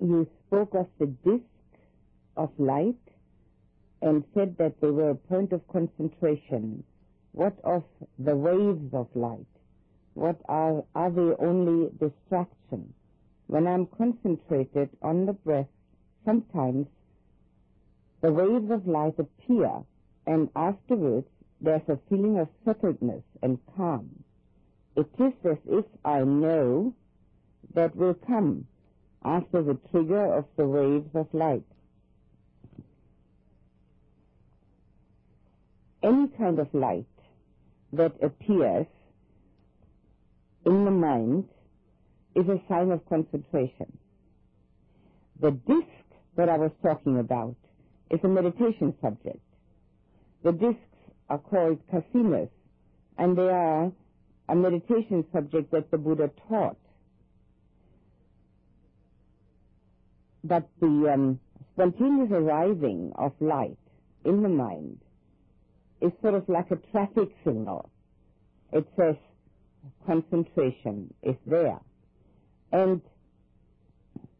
you spoke of the disk of light and said that they were a point of concentration. What of the waves of light? What are, are they only distraction? When I'm concentrated on the breath, sometimes the waves of light appear and afterwards there's a feeling of settledness and calm. It is as if I know that will come after the trigger of the waves of light. Any kind of light that appears in the mind is a sign of concentration. The disc that I was talking about is a meditation subject. The discs are called kasinas, and they are a meditation subject that the Buddha taught. But the um, spontaneous arising of light in the mind is sort of like a traffic signal. It says concentration is there. And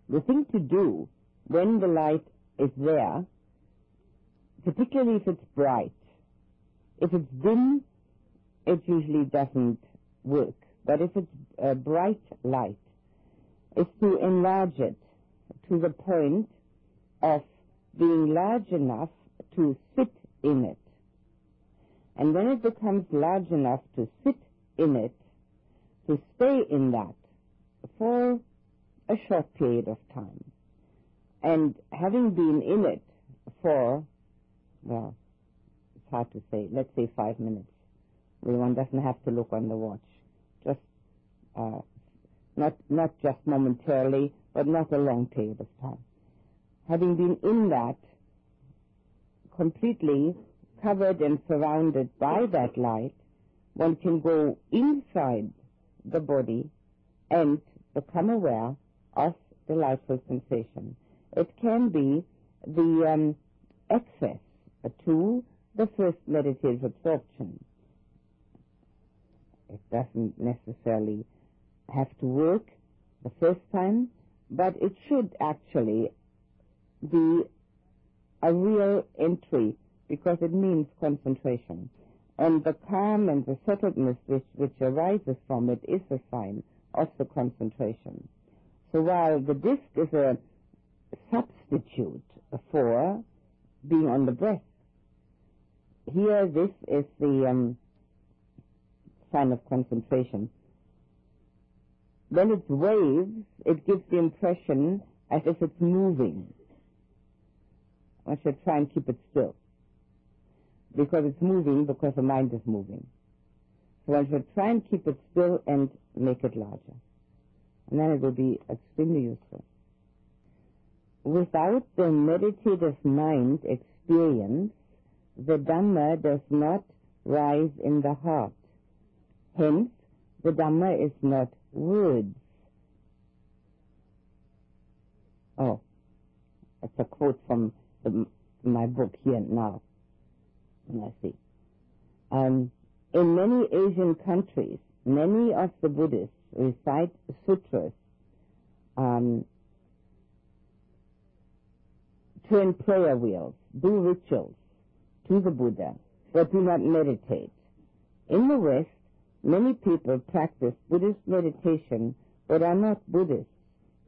the thing to do when the light is there, particularly if it's bright, if it's dim, it usually doesn't work. But if it's a bright light, is to enlarge it to the point of being large enough to sit in it. And when it becomes large enough to sit in it, to stay in that for a short period of time. And having been in it for, well, it's hard to say, let's say five minutes. One doesn't have to look on the watch. Just, uh, not, not just momentarily, but not a long period of time. Having been in that, completely covered and surrounded by that light, one can go inside the body and become aware of the delightful sensation. It can be the um, access to the first meditative absorption. It doesn't necessarily have to work the first time, but it should actually be a real entry because it means concentration. And the calm and the settledness which, which arises from it is a sign of the concentration. So while the disc is a substitute for being on the breath, here this is the um, sign of concentration. When it waves, it gives the impression as if it's moving. I should try and keep it still because it's moving because the mind is moving. So I should try and keep it still and make it larger. And then it will be extremely useful. Without the meditative mind experience, the Dhamma does not rise in the heart. Hence, the Dhamma is not words. Oh, that's a quote from the, my book here now. I see. Um, in many Asian countries, many of the Buddhists recite sutras, um, turn prayer wheels, do rituals to the Buddha, but do not meditate. In the West, many people practice Buddhist meditation but are not Buddhists,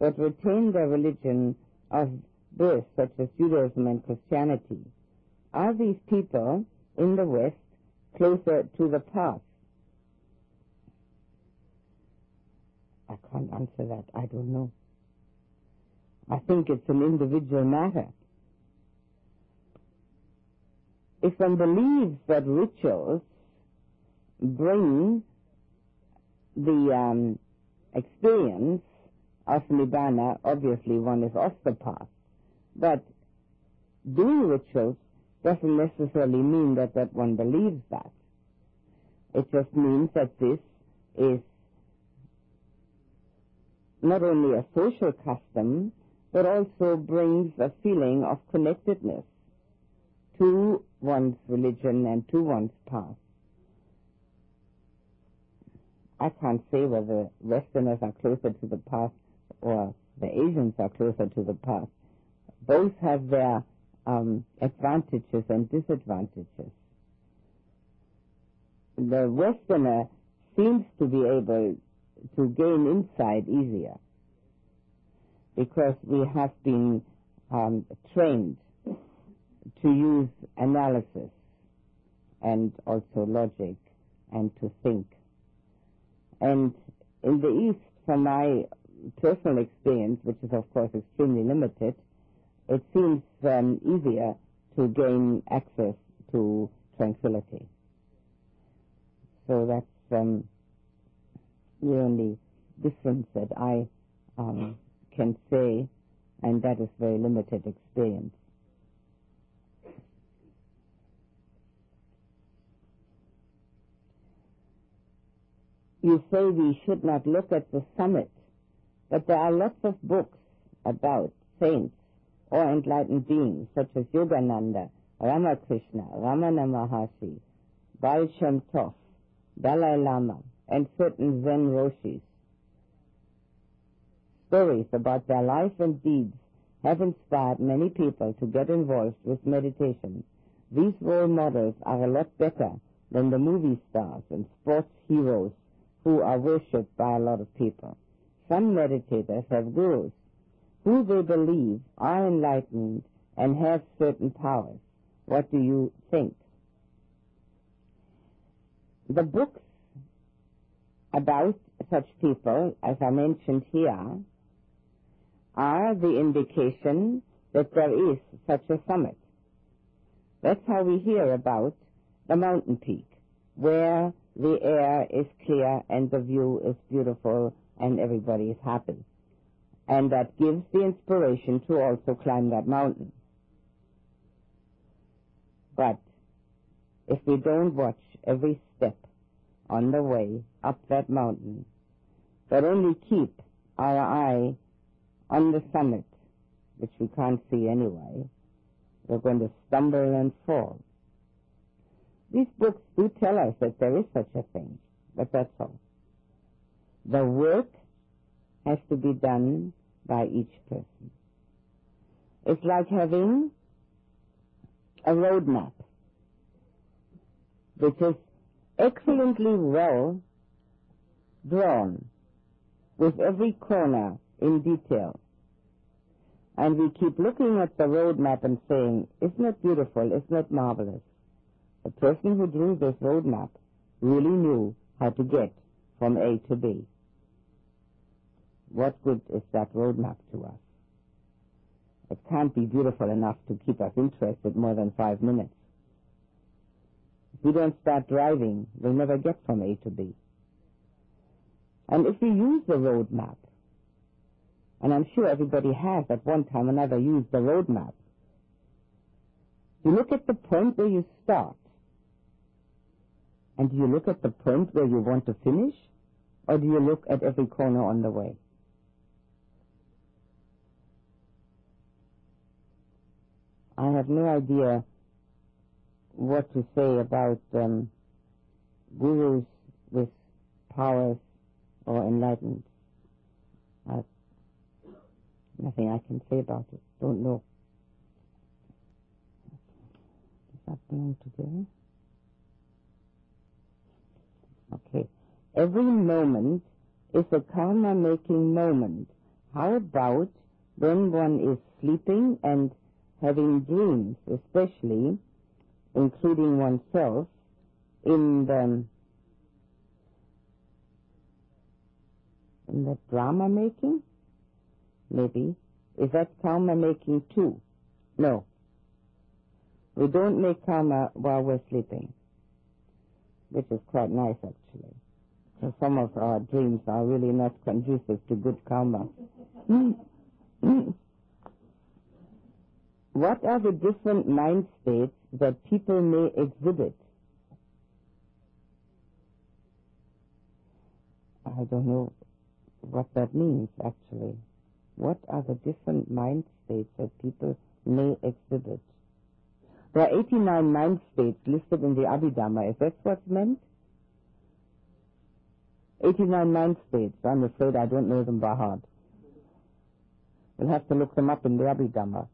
but retain their religion of birth, such as Judaism and Christianity. Are these people in the West closer to the path? I can't answer that. I don't know. I think it's an individual matter. If one believes that rituals bring the um, experience of nibbana, obviously one is off the path. But doing rituals doesn't necessarily mean that, that one believes that. It just means that this is not only a social custom, but also brings a feeling of connectedness to one's religion and to one's path. I can't say whether Westerners are closer to the past or The Asians are closer to the past. Both have their um, advantages and disadvantages. The Westerner seems to be able to gain insight easier because we have been um, trained to use analysis and also logic and to think. And in the East, from my personal experience, which is of course extremely limited, it seems um, easier to gain access to tranquility. So that's um, the only difference that I um, can say, and that is very limited experience. You say we should not look at the summit, but there are lots of books about saints or enlightened beings such as Yogananda, Ramakrishna, Ramana Maharshi, Baal Shem Tov, Dalai Lama, and certain Zen Roshis. Stories about their life and deeds have inspired many people to get involved with meditation. These role models are a lot better than the movie stars and sports heroes who are worshipped by a lot of people. Some meditators have gurus who they believe are enlightened and have certain powers. What do you think? The books about such people, as I mentioned here, are the indication that there is such a summit. That's how we hear about the mountain peak, where the air is clear and the view is beautiful and everybody is happy. And that gives the inspiration to also climb that mountain. But if we don't watch every step on the way up that mountain, but only keep our eye on the summit, which we can't see anyway, we're going to stumble and fall. These books do tell us that there is such a thing, but that's all. The work has to be done by each person. It's like having a road map, which is excellently well drawn, with every corner in detail. And we keep looking at the road map and saying, isn't it beautiful? Isn't it marvelous? The person who drew this road map really knew how to get from A to B. What good is that road map to us? It can't be beautiful enough to keep us interested more than five minutes. If we don't start driving, we'll never get from A to B. And if we use the road map, and I'm sure everybody has at one time or another used the road map, you look at the point where you start, and do you look at the point where you want to finish, or do you look at every corner on the way? I have no idea what to say about um, gurus with powers or enlightened. Uh, nothing I can say about it. Don't know. Does that belong together? Okay. Every moment is a karma making moment. How about when one is sleeping and having dreams, especially including oneself in the in the drama making? Maybe. Is that karma making too? No. We don't make karma while we're sleeping, which is quite nice. So some of our dreams are really not conducive to good karma. Mm, mm. what are the different mind states that people may exhibit? I don't know what that means, actually. What are the different mind states that people may exhibit? There are 89 mind states listed in the Abhidhamma. Is that what's meant? 89 mind states. I'm afraid I don't know them by heart. We'll have to look them up in the Abhidhamma.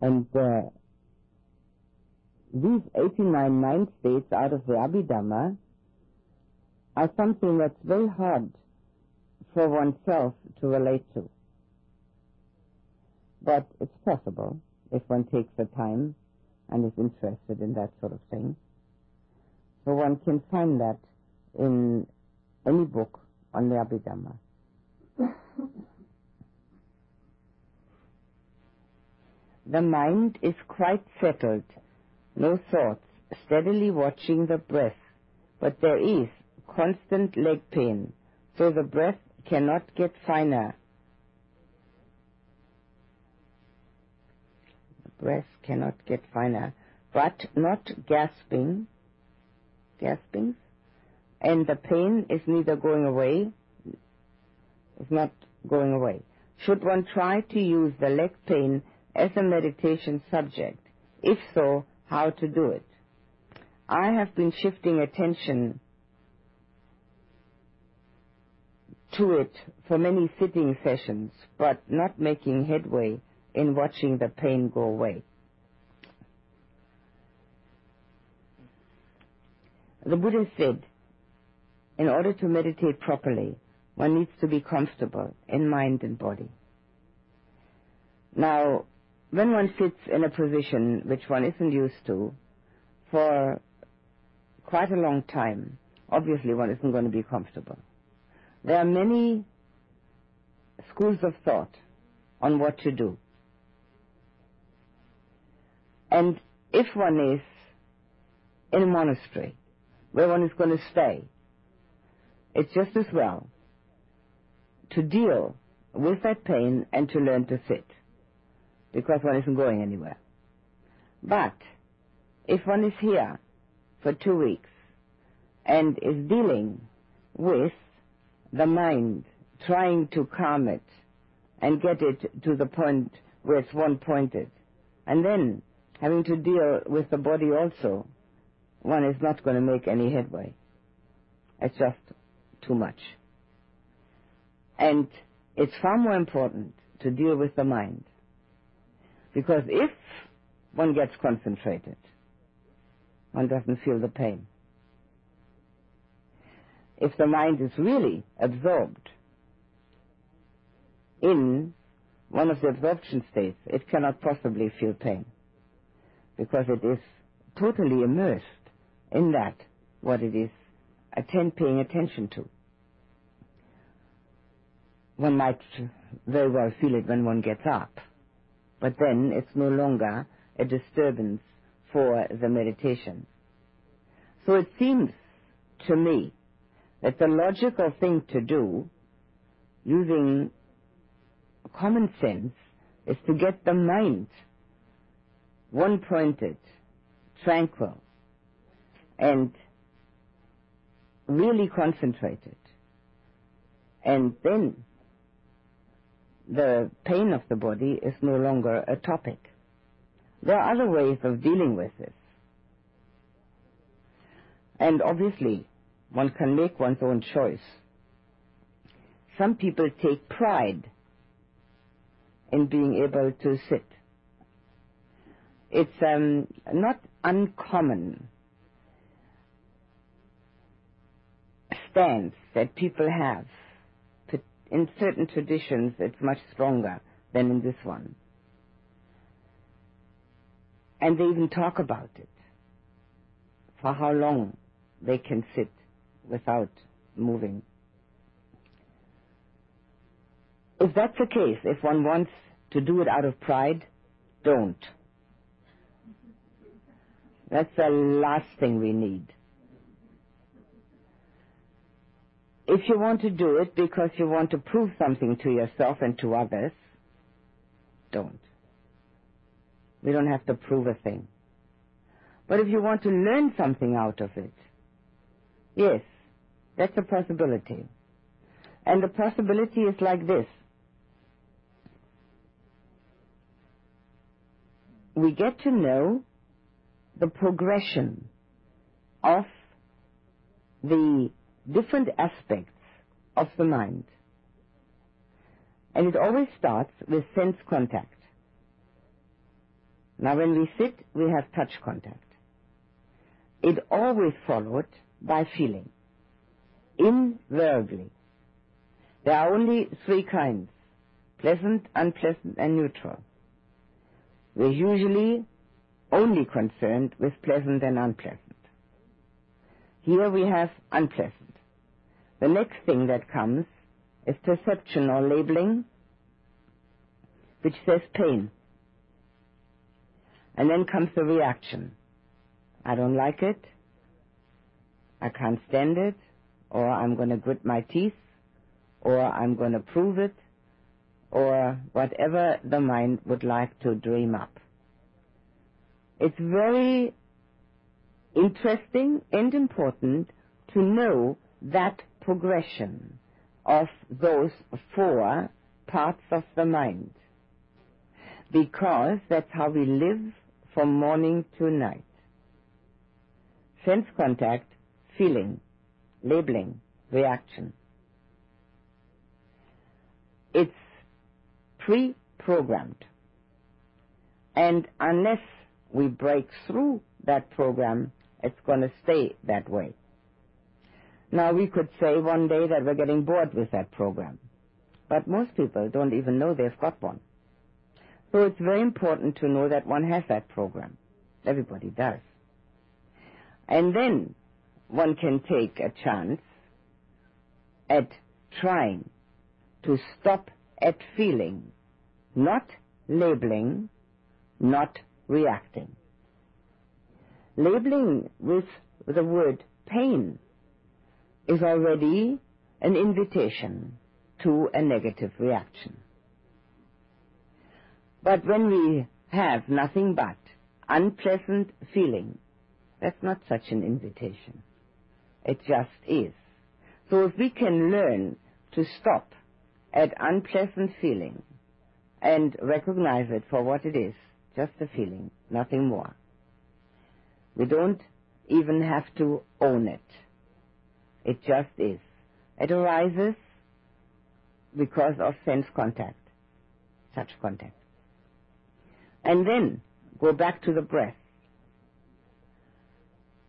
And uh, these 89 mind states out of the Abhidhamma are something that's very hard for oneself to relate to. But it's possible if one takes the time and is interested in that sort of thing. So one can find that in any book on the Abhidhamma. the mind is quite settled, no thoughts, steadily watching the breath, but there is constant leg pain, so the breath cannot get finer. The breath cannot get finer, but not gasping, gasping, and the pain is neither going away, it's not going away. Should one try to use the leg pain as a meditation subject? If so, how to do it? I have been shifting attention to it for many sitting sessions, but not making headway in watching the pain go away. The Buddha said, in order to meditate properly, one needs to be comfortable in mind and body. Now, when one sits in a position which one isn't used to for quite a long time, obviously one isn't going to be comfortable. There are many schools of thought on what to do. And if one is in a monastery where one is going to stay, it's just as well to deal with that pain and to learn to sit because one isn't going anywhere. But if one is here for two weeks and is dealing with the mind, trying to calm it and get it to the point where it's one pointed, and then having to deal with the body also, one is not going to make any headway. It's just too much. And it's far more important to deal with the mind. Because if one gets concentrated, one doesn't feel the pain. If the mind is really absorbed in one of the absorption states, it cannot possibly feel pain because it is totally immersed in that, what it is attend, paying attention to. One might very well feel it when one gets up, but then it's no longer a disturbance for the meditation. So it seems to me that the logical thing to do, using common sense, is to get the mind one-pointed, tranquil, and really concentrated. And then the pain of the body is no longer a topic. There are other ways of dealing with this. And obviously, one can make one's own choice. Some people take pride in being able to sit. It's um, not uncommon stance that people have. In certain traditions, it's much stronger than in this one. And they even talk about it. For how long they can sit without moving. If that's the case, if one wants to do it out of pride, don't. That's the last thing we need. If you want to do it because you want to prove something to yourself and to others, don't. We don't have to prove a thing. But if you want to learn something out of it, yes, that's a possibility. And the possibility is like this. We get to know the progression of the different aspects of the mind. And it always starts with sense contact. Now when we sit, we have touch contact. It always followed by feeling. Invariably. There are only three kinds. Pleasant, unpleasant, and neutral. We're usually only concerned with pleasant and unpleasant. Here we have unpleasant. The next thing that comes is perception or labeling, which says pain. And then comes the reaction. I don't like it. I can't stand it. Or I'm going to grit my teeth. Or I'm going to prove it. Or whatever the mind would like to dream up. It's very interesting and important to know that progression of those four parts of the mind. Because that's how we live from morning to night. Sense contact, feeling, labeling, reaction. It's pre-programmed. And unless we break through that program, it's going to stay that way. Now, we could say one day that we're getting bored with that program. But most people don't even know they've got one. So it's very important to know that one has that program. Everybody does. And then one can take a chance at trying to stop at feeling, not labeling, not reacting. Labeling with the word pain is already an invitation to a negative reaction. But when we have nothing but unpleasant feeling, that's not such an invitation. It just is. So if we can learn to stop at unpleasant feeling and recognize it for what it is, just a feeling, nothing more. We don't even have to own it. It just is. It arises because of sense contact, such contact. And then go back to the breath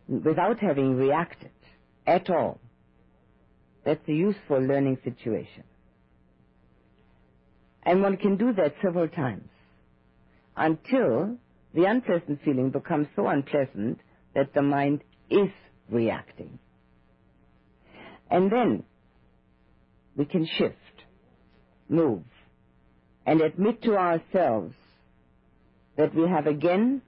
without having reacted at all. That's a useful learning situation. And one can do that several times until the unpleasant feeling becomes so unpleasant that the mind is reacting. And then we can shift, move, and admit to ourselves that we have again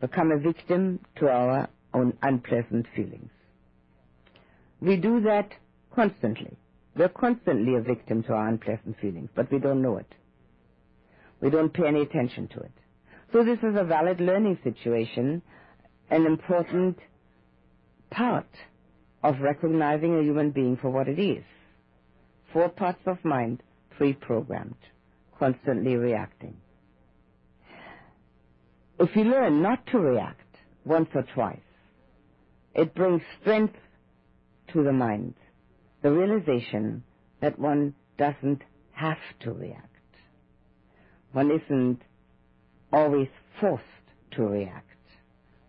become a victim to our own unpleasant feelings. We do that constantly. We're constantly a victim to our unpleasant feelings, but we don't know it. We don't pay any attention to it. So this is a valid learning situation, an important part of recognizing a human being for what it is. Four parts of mind pre-programmed, constantly reacting. If you learn not to react once or twice, it brings strength to the mind, the realization that one doesn't have to react. One isn't always forced to react.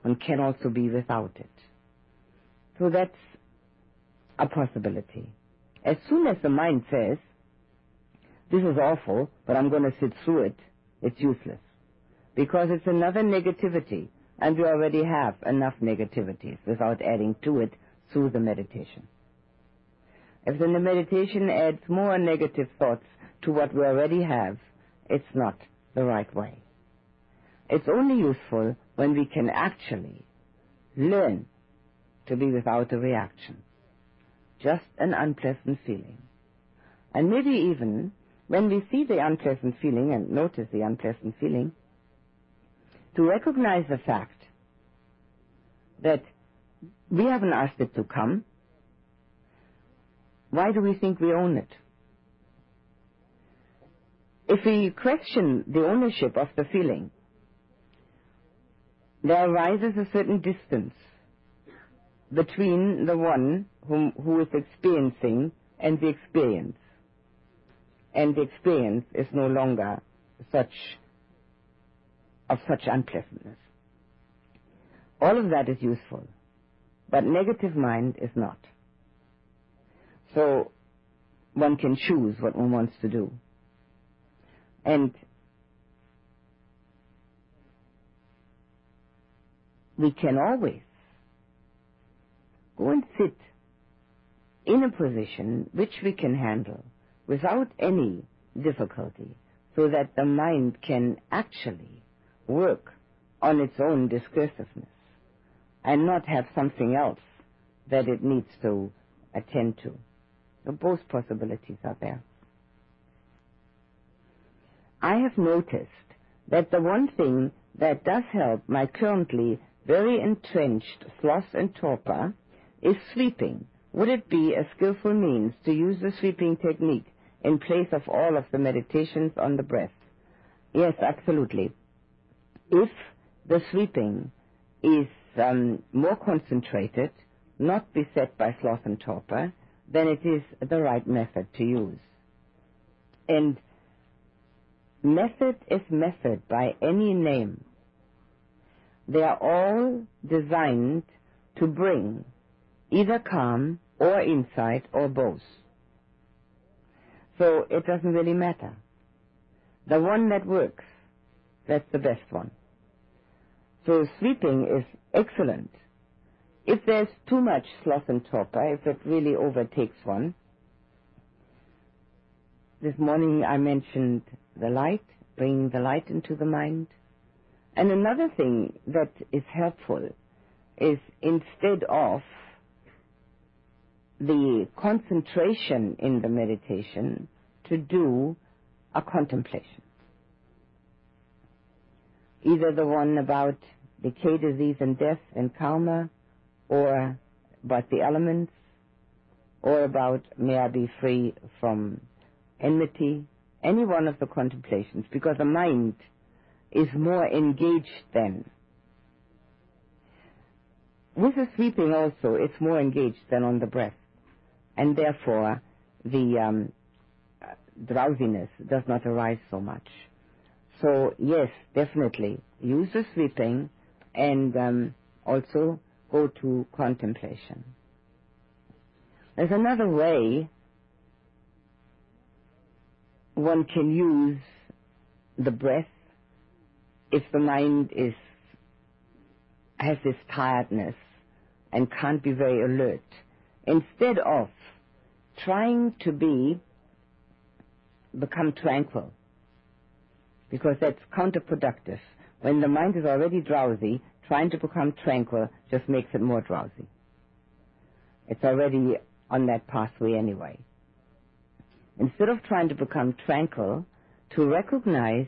One can also be without it. So that's a possibility. As soon as the mind says, this is awful, but I'm going to sit through it, it's useless because it's another negativity, and we already have enough negativities without adding to it through the meditation. If the meditation adds more negative thoughts to what we already have, it's not the right way. It's only useful when we can actually learn to be without a reaction. Just an unpleasant feeling. And maybe even when we see the unpleasant feeling and notice the unpleasant feeling, to recognize the fact that we haven't asked it to come. Why do we think we own it? If we question the ownership of the feeling, there arises a certain distance between the one whom, who is experiencing and the experience. and the experience is no longer such of such unpleasantness. All of that is useful, but negative mind is not. So one can choose what one wants to do. And we can always go and sit in a position which we can handle without any difficulty so that the mind can actually work on its own discursiveness and not have something else that it needs to attend to. So both possibilities are there. I have noticed that the one thing that does help my currently very entrenched sloth and torpor is sweeping. Would it be a skillful means to use the sweeping technique in place of all of the meditations on the breath? Yes, absolutely. If the sweeping is um, more concentrated, not beset by sloth and torpor, then it is the right method to use. And method is method by any name. They are all designed to bring either calm or insight or both. So it doesn't really matter. The one that works, that's the best one. So sweeping is excellent. If there's too much sloth and torpor, if it really overtakes one, this morning I mentioned the light, bringing the light into the mind. And another thing that is helpful is instead of the concentration in the meditation to do a contemplation. Either the one about decay, disease, and death and karma, or about the elements, or about may I be free from enmity, any one of the contemplations, because the mind is more engaged then. With the sweeping also, it's more engaged than on the breath, and therefore the um, drowsiness does not arise so much. So yes, definitely use the sweeping and um, also go to contemplation. There's another way one can use the breath if the mind is has this tiredness and can't be very alert. Instead of trying to be become tranquil, because that's counterproductive. When the mind is already drowsy, trying to become tranquil just makes it more drowsy. It's already on that pathway anyway. Instead of trying to become tranquil, to recognize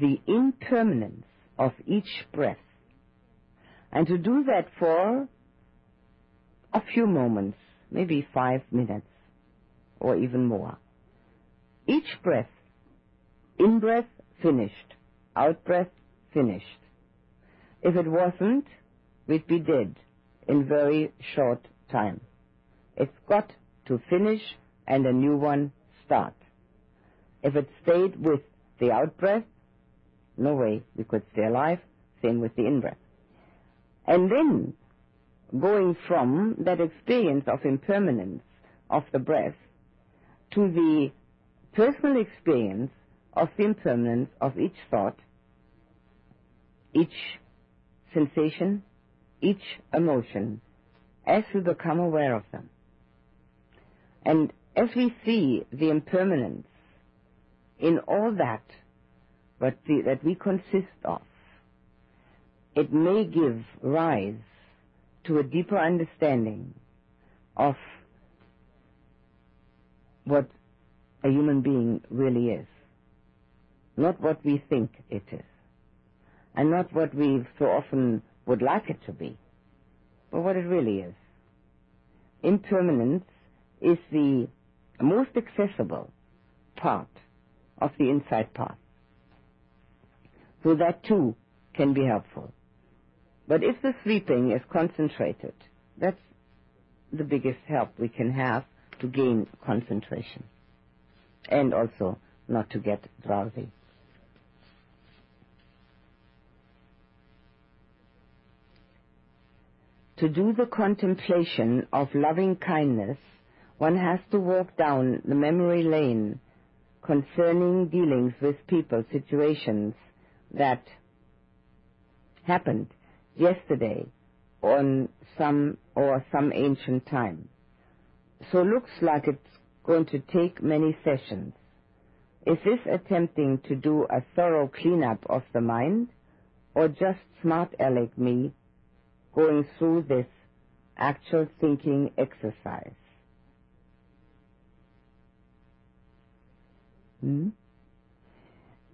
the impermanence of each breath. And to do that for a few moments, maybe five minutes, or even more. Each breath, in breath, finished, out breath, finished. If it wasn't, we'd be dead in very short time. It's got to finish and a new one start. If it stayed with the out breath, no way we could stay alive. Same with the in breath. And then, going from that experience of impermanence of the breath to the personal experience of the impermanence of each thought, each sensation, each emotion, as we become aware of them. And as we see the impermanence in all that but the, that we consist of, it may give rise to a deeper understanding of what a human being really is. Not what we think it is. And not what we so often would like it to be, but what it really is. Impermanence is the most accessible part of the inside path. So that too can be helpful. But if the sleeping is concentrated, that's the biggest help we can have to gain concentration. and also not to get drowsy. To do the contemplation of loving kindness, one has to walk down the memory lane concerning dealings with people, situations that happened yesterday on some or some ancient time. So looks like it's going to take many sessions. Is this attempting to do a thorough cleanup of the mind or just smart aleck me going through this actual thinking exercise. Hmm?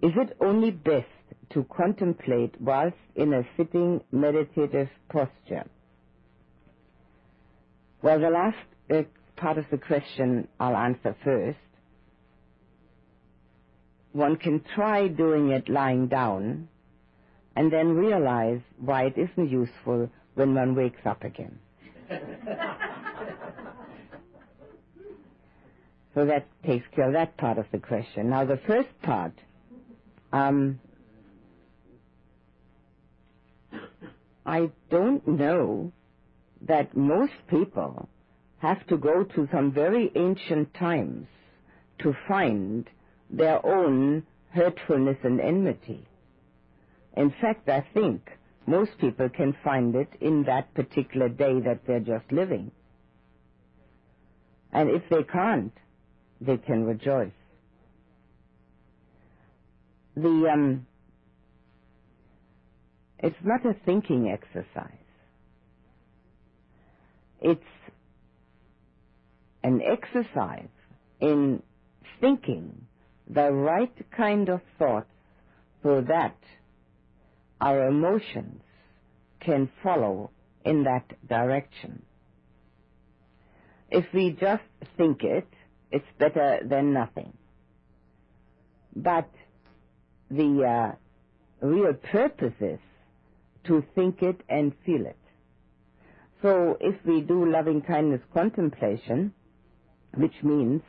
Is it only best to contemplate whilst in a sitting meditative posture? Well, the last uh, part of the question I'll answer first. One can try doing it lying down and then realize why it isn't useful when one wakes up again. so that takes care of that part of the question. Now, the first part, um, I don't know that most people have to go to some very ancient times to find their own hurtfulness and enmity. In fact, I think most people can find it in that particular day that they're just living. And if they can't, they can rejoice. The um, it's not a thinking exercise. It's an exercise in thinking the right kind of thoughts so that our emotions can follow in that direction. If we just think it, it's better than nothing. But the uh, real purpose is to think it and feel it. So if we do loving kindness contemplation, which means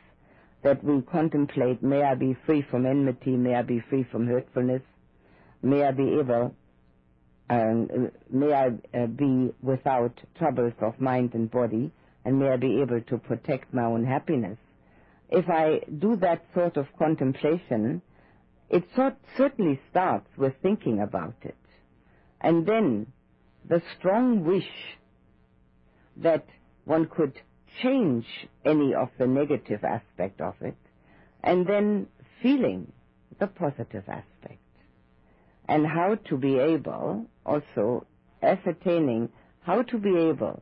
that we contemplate, may I be free from enmity, may I be free from hurtfulness, May I be able, um, may I uh, be without troubles of mind and body, and may I be able to protect my own happiness. If I do that sort of contemplation, it sort, certainly starts with thinking about it. And then the strong wish that one could change any of the negative aspect of it, and then feeling the positive aspect and how to be able, also ascertaining how to be able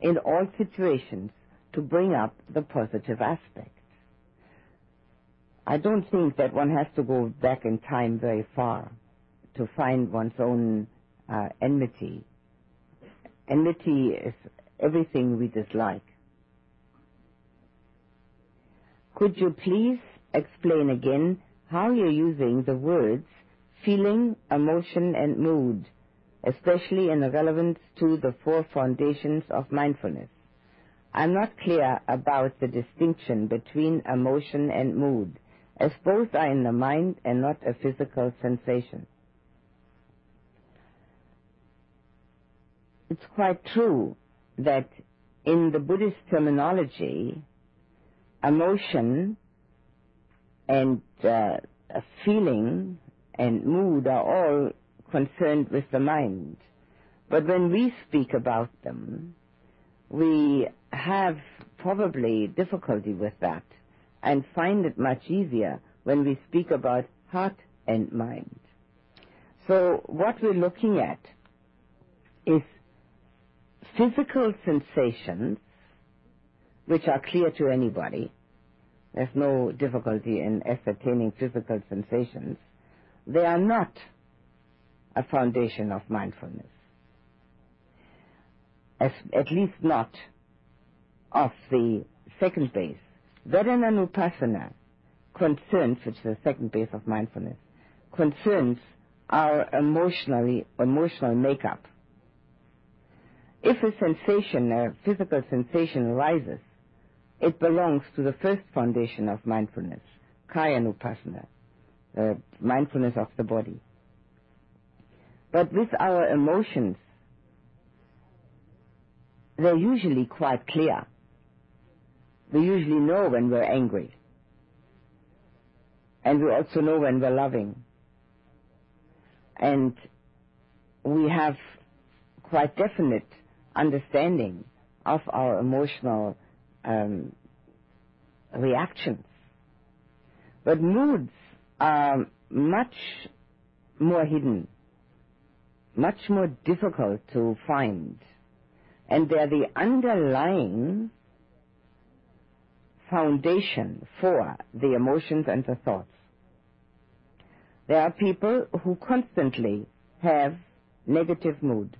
in all situations to bring up the positive aspect. I don't think that one has to go back in time very far to find one's own uh, enmity. Enmity is everything we dislike. Could you please explain again how you're using the words feeling, emotion, and mood, especially in relevance to the four foundations of mindfulness. I'm not clear about the distinction between emotion and mood, as both are in the mind and not a physical sensation. It's quite true that in the Buddhist terminology, emotion and uh, feeling and mood are all concerned with the mind. But when we speak about them, we have probably difficulty with that and find it much easier when we speak about heart and mind. So what we're looking at is physical sensations which are clear to anybody. There's no difficulty in ascertaining physical sensations they are not a foundation of mindfulness. As, at least not of the second base. Vedananupassana concerns, which is the second base of mindfulness, concerns our emotionally, emotional makeup. If a sensation, a physical sensation arises, it belongs to the first foundation of mindfulness, Kayanupassana, the mindfulness of the body. But with our emotions, they're usually quite clear. We usually know when we're angry. And we also know when we're loving. And we have quite definite understanding of our emotional um, reactions. But moods are much more hidden, much more difficult to find, and they're the underlying foundation for the emotions and the thoughts. There are people who constantly have negative mood.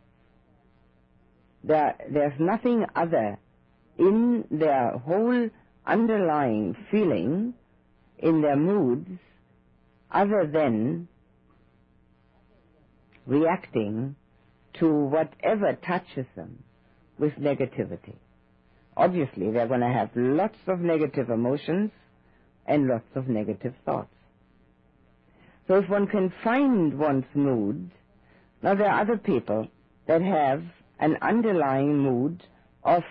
There, there's nothing other in their whole underlying feeling, in their moods, other than reacting to whatever touches them with negativity. Obviously, they're going to have lots of negative emotions and lots of negative thoughts. So if one can find one's mood, now there are other people that have an underlying mood of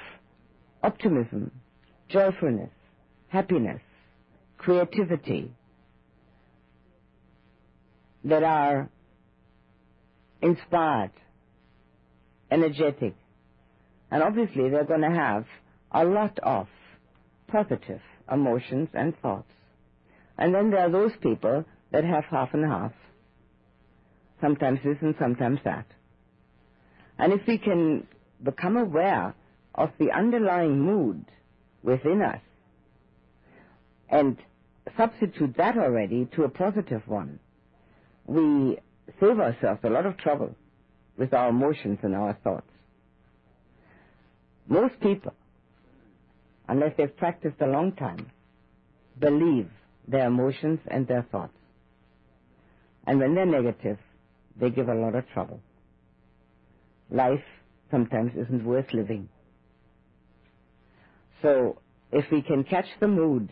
optimism, joyfulness, happiness, creativity, that are inspired, energetic, and obviously they're going to have a lot of positive emotions and thoughts. And then there are those people that have half and half. Sometimes this and sometimes that. And if we can become aware of the underlying mood within us and substitute that already to a positive one, we save ourselves a lot of trouble with our emotions and our thoughts. Most people unless they've practiced a long time, believe their emotions and their thoughts. And when they're negative, they give a lot of trouble. Life sometimes isn't worth living. So if we can catch the mood,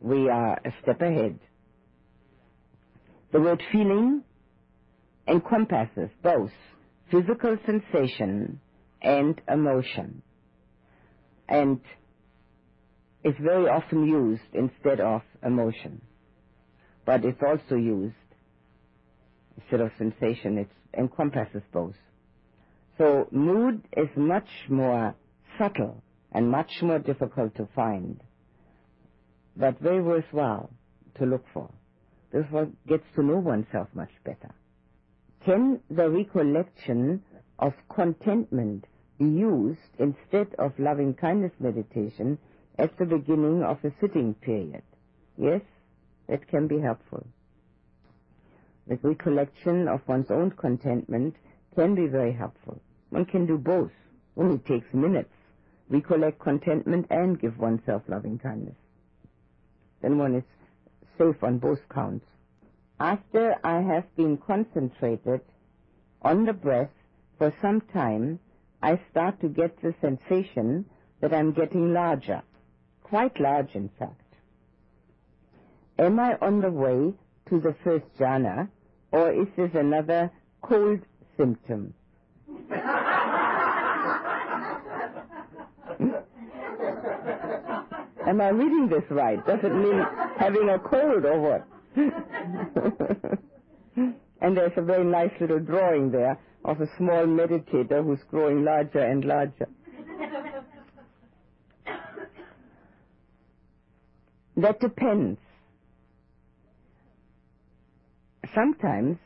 we are a step ahead. The word feeling encompasses both physical sensation and emotion. And is very often used instead of emotion. But it's also used instead of sensation. It encompasses both. So mood is much more subtle and much more difficult to find, but very worthwhile to look for. This one gets to know oneself much better. Can the recollection of contentment be used instead of loving kindness meditation at the beginning of a sitting period. Yes, that can be helpful. The recollection of one's own contentment can be very helpful. One can do both. Only takes minutes. Recollect contentment and give oneself loving kindness. Then one is safe on both counts. After I have been concentrated on the breath for some time, I start to get the sensation that I'm getting larger quite large in fact. Am I on the way to the first jhana, or is this another cold symptom? Am I reading this right? Does it mean having a cold or what? and there's a very nice little drawing there of a small meditator who's growing larger and larger. That depends. Sometimes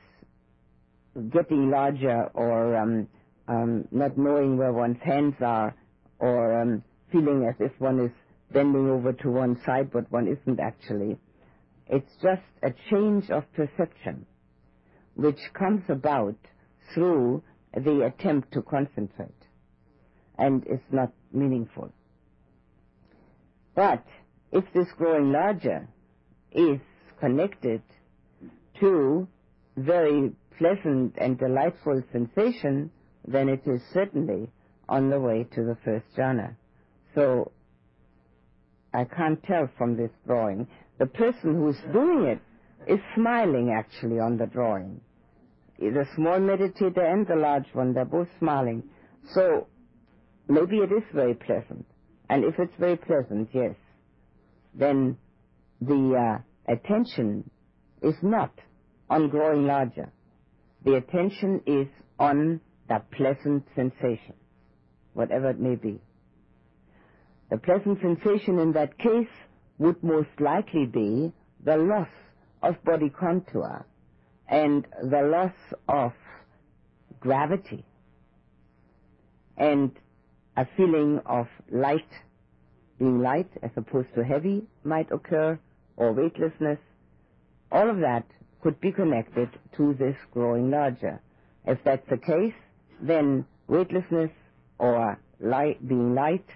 getting larger or um, um, not knowing where one's hands are or um, feeling as if one is bending over to one side but one isn't actually. It's just a change of perception which comes about through the attempt to concentrate and it's not meaningful. But if this growing larger is connected to very pleasant and delightful sensation, then it is certainly on the way to the first jhana. So I can't tell from this drawing the person who's doing it is smiling actually on the drawing. The small meditator and the large one, they're both smiling. So maybe it is very pleasant. And if it's very pleasant, yes, then the uh, attention is not on growing larger. The attention is on the pleasant sensation, whatever it may be. The pleasant sensation in that case would most likely be the loss of body contour and the loss of gravity and a feeling of light being light as opposed to heavy might occur or weightlessness. All of that could be connected to this growing larger. If that's the case, then weightlessness or light, being light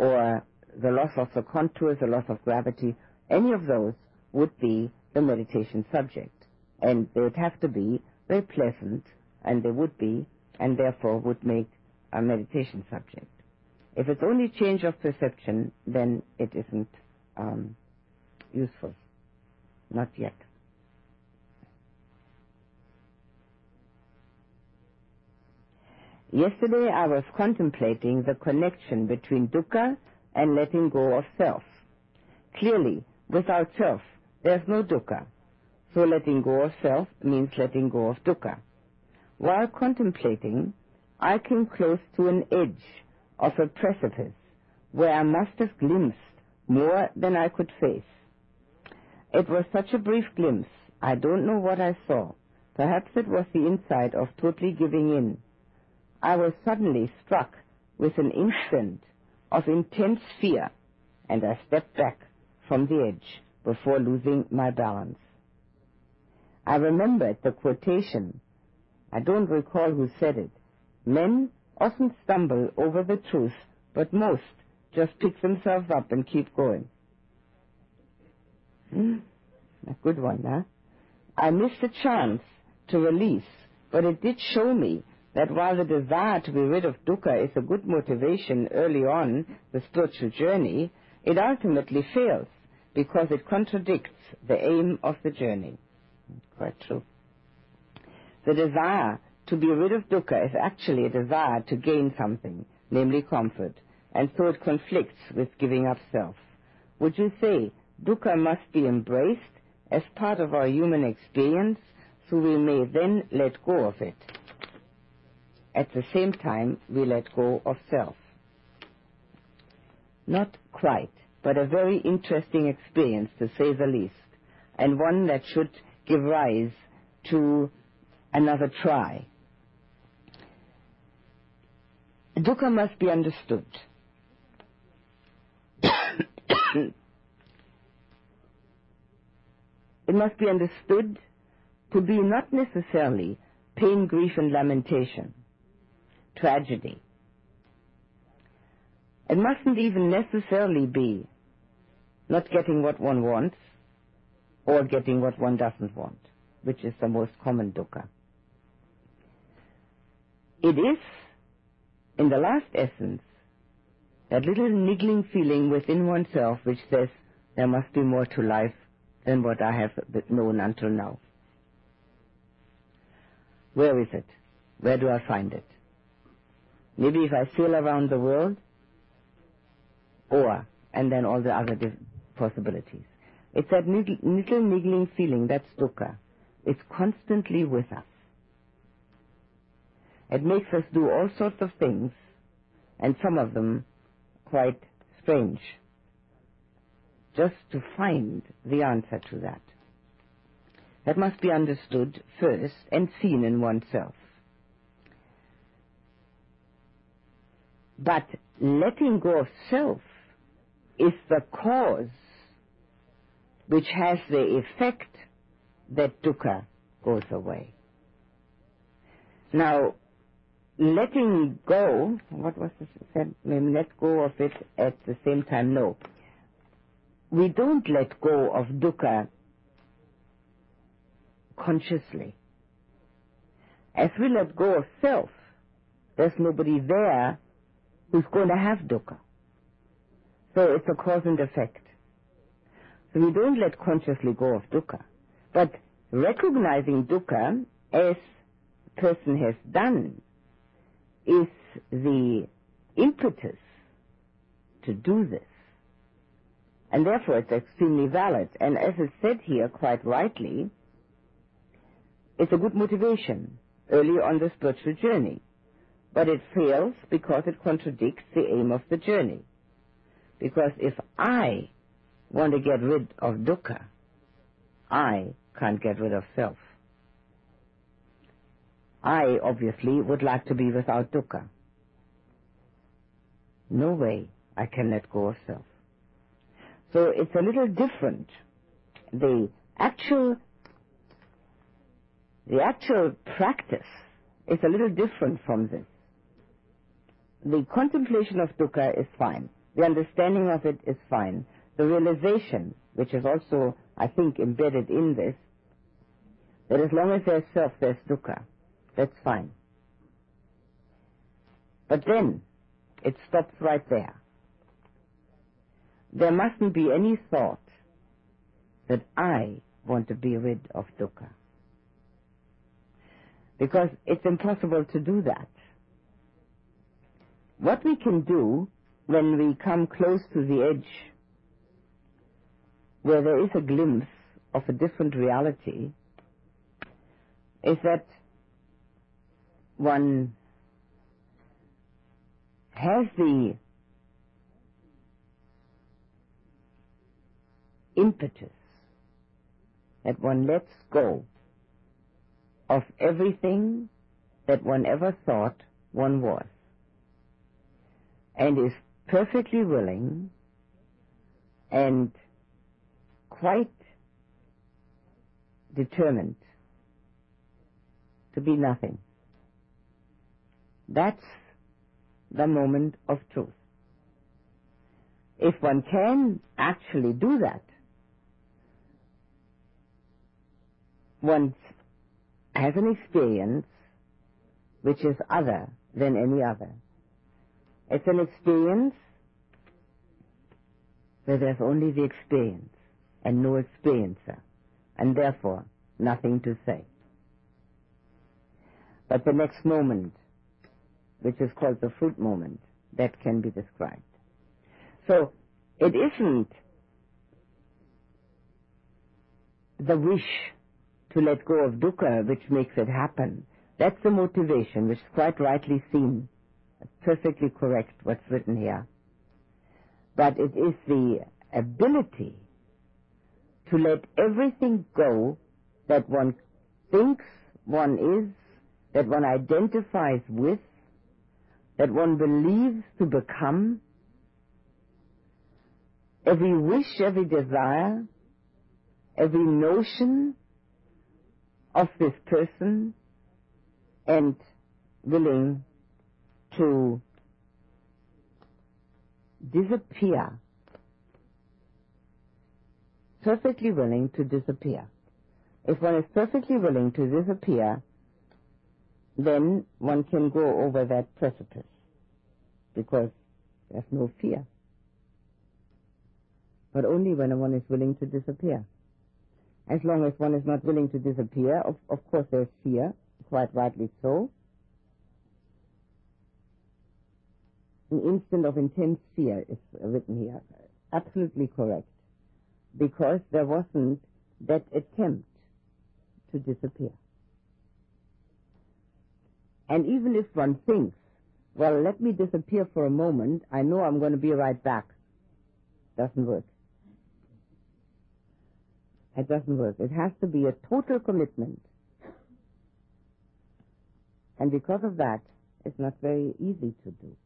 or the loss of the contours, the loss of gravity, any of those would be the meditation subject. And they would have to be very pleasant, and they would be, and therefore would make a meditation subject. If it's only change of perception, then it isn't um, useful. Not yet. Yesterday I was contemplating the connection between dukkha and letting go of self. Clearly, without self, there's no dukkha. So letting go of self means letting go of dukkha. While contemplating, I came close to an edge of a precipice where I must have glimpsed more than I could face. It was such a brief glimpse, I don't know what I saw. Perhaps it was the inside of totally giving in. I was suddenly struck with an instant of intense fear, and I stepped back from the edge before losing my balance. I remembered the quotation. I don't recall who said it. Men often stumble over the truth, but most just pick themselves up and keep going. Hmm? A good one, huh? I missed a chance to release, but it did show me that while the desire to be rid of dukkha is a good motivation early on the spiritual journey, it ultimately fails because it contradicts the aim of the journey. Quite true. The desire to be rid of dukkha is actually a desire to gain something, namely comfort, and so it conflicts with giving up self. Would you say dukkha must be embraced as part of our human experience so we may then let go of it? At the same time, we let go of self. Not quite, but a very interesting experience, to say the least, and one that should give rise to another try. Dukkha must be understood. it must be understood to be not necessarily pain, grief, and lamentation tragedy. It mustn't even necessarily be not getting what one wants or getting what one doesn't want, which is the most common dukkha. It is, in the last essence, that little niggling feeling within oneself which says there must be more to life than what I have known until now. Where is it? Where do I find it? Maybe if I sail around the world, or, and then all the other possibilities. It's that little, little niggling feeling, that's dukkha. It's constantly with us. It makes us do all sorts of things, and some of them quite strange, just to find the answer to that. That must be understood first and seen in oneself. But letting go of self is the cause which has the effect that dukkha goes away. Now, letting go, what was this said? Let go of it at the same time. No. We don't let go of dukkha consciously. As we let go of self, there's nobody there who's going to have dukkha. So it's a cause and effect. So we don't let consciously go of dukkha. But recognizing dukkha as person has done is the impetus to do this. And therefore it's extremely valid. And as is said here quite rightly, it's a good motivation early on the spiritual journey. But it fails because it contradicts the aim of the journey. Because if I want to get rid of dukkha, I can't get rid of self. I obviously would like to be without dukkha. No way I can let go of self. So it's a little different. The actual, the actual practice is a little different from this. The contemplation of dukkha is fine. The understanding of it is fine. The realization, which is also, I think, embedded in this, that as long as there's self, there's dukkha. That's fine. But then, it stops right there. There mustn't be any thought that I want to be rid of dukkha. Because it's impossible to do that. What we can do when we come close to the edge where there is a glimpse of a different reality is that one has the impetus that one lets go of everything that one ever thought one was and is perfectly willing and quite determined to be nothing. That's the moment of truth. If one can actually do that, one has an experience which is other than any other. It's an experience where there's only the experience and no experiencer, and therefore nothing to say. But the next moment, which is called the fruit moment, that can be described. So it isn't the wish to let go of dukkha which makes it happen. That's the motivation, which is quite rightly seen. Perfectly correct what's written here. But it is the ability to let everything go that one thinks one is, that one identifies with, that one believes to become, every wish, every desire, every notion of this person and willing to disappear, perfectly willing to disappear. If one is perfectly willing to disappear, then one can go over that precipice because there's no fear. But only when one is willing to disappear. As long as one is not willing to disappear, of, of course there's fear, quite rightly so. An instant of intense fear is written here. Absolutely correct. Because there wasn't that attempt to disappear. And even if one thinks, well, let me disappear for a moment, I know I'm going to be right back, doesn't work. It doesn't work. It has to be a total commitment. And because of that, it's not very easy to do.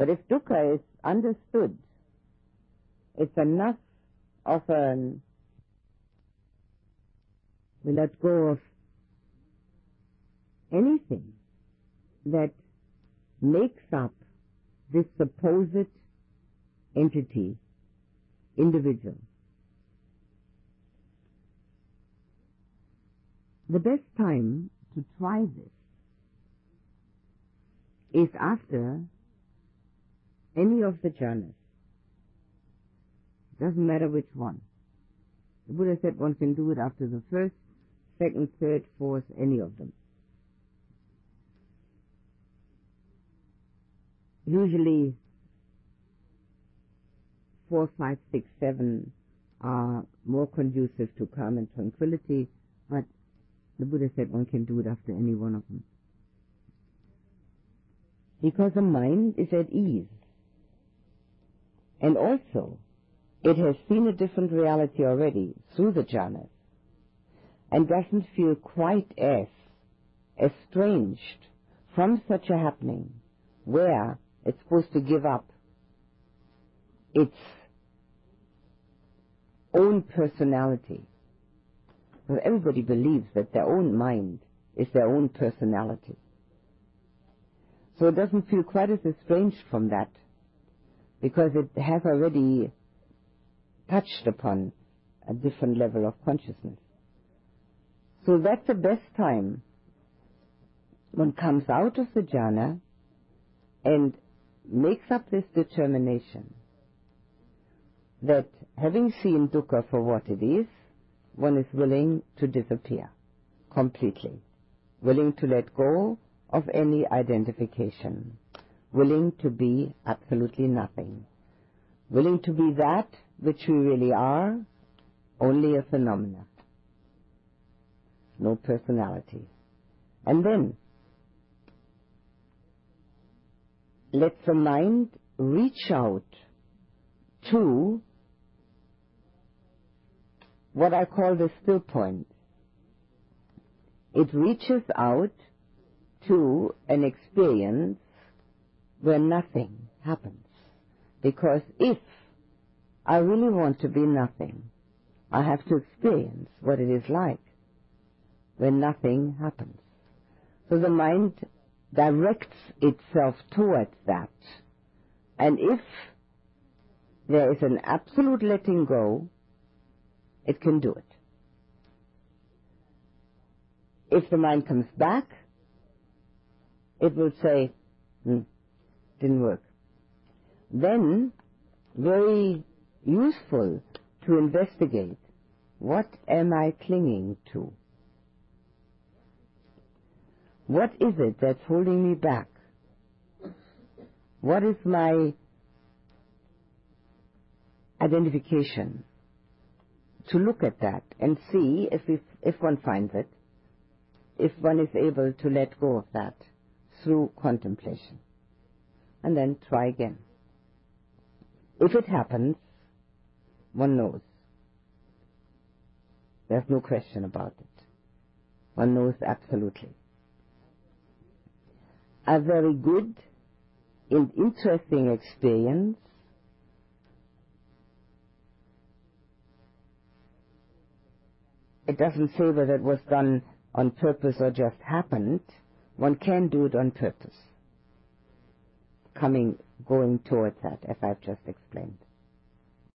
But if dukkha is understood, it's enough of an we let go of anything that makes up this supposed entity, individual. The best time to try this is after any of the jhanas. Doesn't matter which one. The Buddha said one can do it after the first, second, third, fourth, any of them. Usually four, five, six, seven are more conducive to calm and tranquility, but the Buddha said one can do it after any one of them. Because the mind is at ease. And also, it has seen a different reality already through the jhanas and doesn't feel quite as estranged from such a happening where it's supposed to give up its own personality. Well, everybody believes that their own mind is their own personality. So it doesn't feel quite as estranged from that because it has already touched upon a different level of consciousness. So that's the best time one comes out of the jhana and makes up this determination that having seen dukkha for what it is, one is willing to disappear completely, willing to let go of any identification, willing to be absolutely nothing, willing to be that which we really are, only a phenomena, no personality. And then, let the mind reach out to what I call the still point. It reaches out to an experience where nothing happens. Because if I really want to be nothing, I have to experience what it is like when nothing happens. So the mind directs itself towards that. And if there is an absolute letting go, it can do it. If the mind comes back, it will say, hmm, didn't work. Then, very useful to investigate, what am I clinging to? What is it that's holding me back? What is my identification? to look at that and see if, if, if one finds it, if one is able to let go of that through contemplation. And then try again. If it happens, one knows. There's no question about it. One knows absolutely. A very good and interesting experience it doesn't say whether it was done on purpose or just happened. One can do it on purpose. Coming, going towards that, as I've just explained.